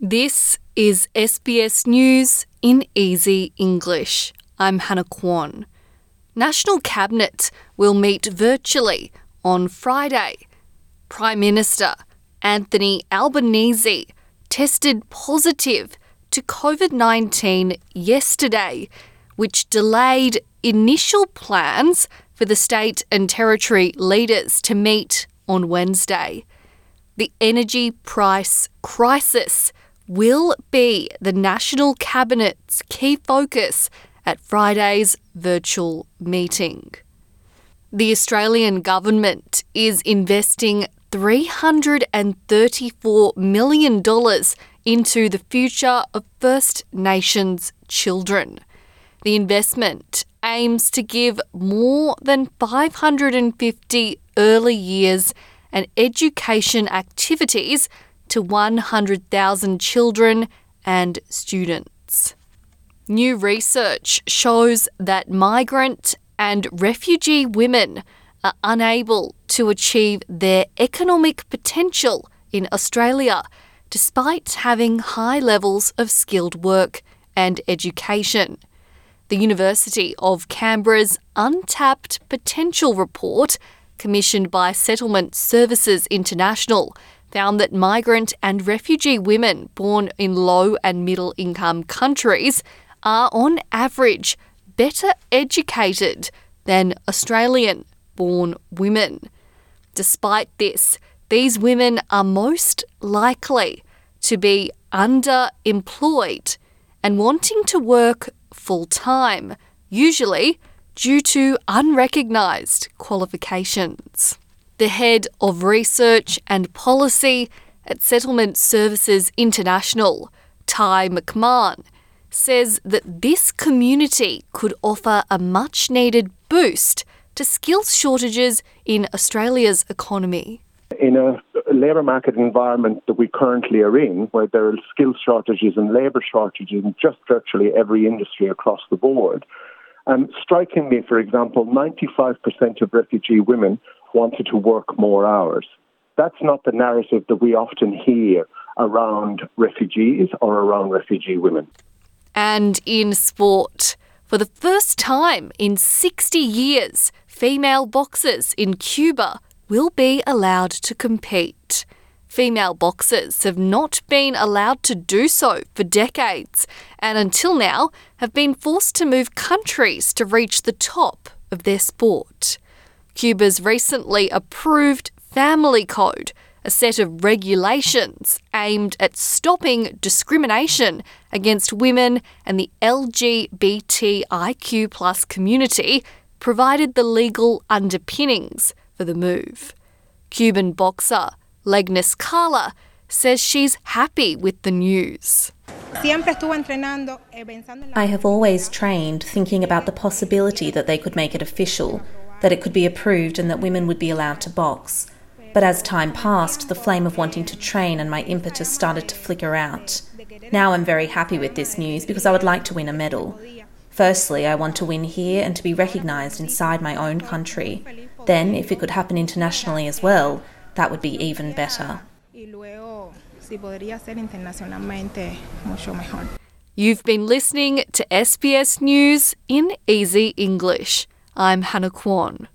This is SBS News in Easy English. I'm Hannah Kwan. National Cabinet will meet virtually on Friday. Prime Minister Anthony Albanese tested positive to COVID 19 yesterday, which delayed initial plans for the state and territory leaders to meet on Wednesday. The energy price crisis will be the National Cabinet's key focus at Friday's virtual meeting. The Australian government is investing $334 million into the future of First Nations children. The investment aims to give more than 550 early years and education activities to 100,000 children and students. New research shows that migrant and refugee women are unable to achieve their economic potential in Australia despite having high levels of skilled work and education. The University of Canberra's Untapped Potential Report, commissioned by Settlement Services International, found that migrant and refugee women born in low and middle income countries are on average better educated than Australian born women. Despite this, these women are most likely to be underemployed and wanting to work full time, usually due to unrecognised qualifications the head of research and policy at Settlement Services International, Tadgh McMahon, says that this community could offer a much needed boost to skills shortages in Australia's economy. In a labour market environment that we currently are in, where there are skills shortages and labour shortages in just virtually every industry across the board, um, strikingly, for example, 95% of refugee women wanted to work more hours. That's not the narrative that we often hear around refugees or around refugee women. And in sport, for the first time in 60 years, female boxers in Cuba will be allowed to compete. Female boxers have not been allowed to do so for decades, and until now have been forced to move countries to reach the top of their sport. Cuba's recently approved Family Code, a set of regulations aimed at stopping discrimination against women and the LGBTIQ community, provided the legal underpinnings for the move. Cuban boxer Legnis Cala says she's happy with the news. I have always trained thinking about the possibility that they could make it official that it could be approved and that women would be allowed to box. But as time passed, the flame of wanting to train and my impetus started to flicker out. Now I'm very happy with this news because I would like to win a medal. Firstly, I want to win here and to be recognised inside my own country. Then, if it could happen internationally as well, that would be even better. You've been listening to SBS News in Easy English. I'm Hannah Kwan.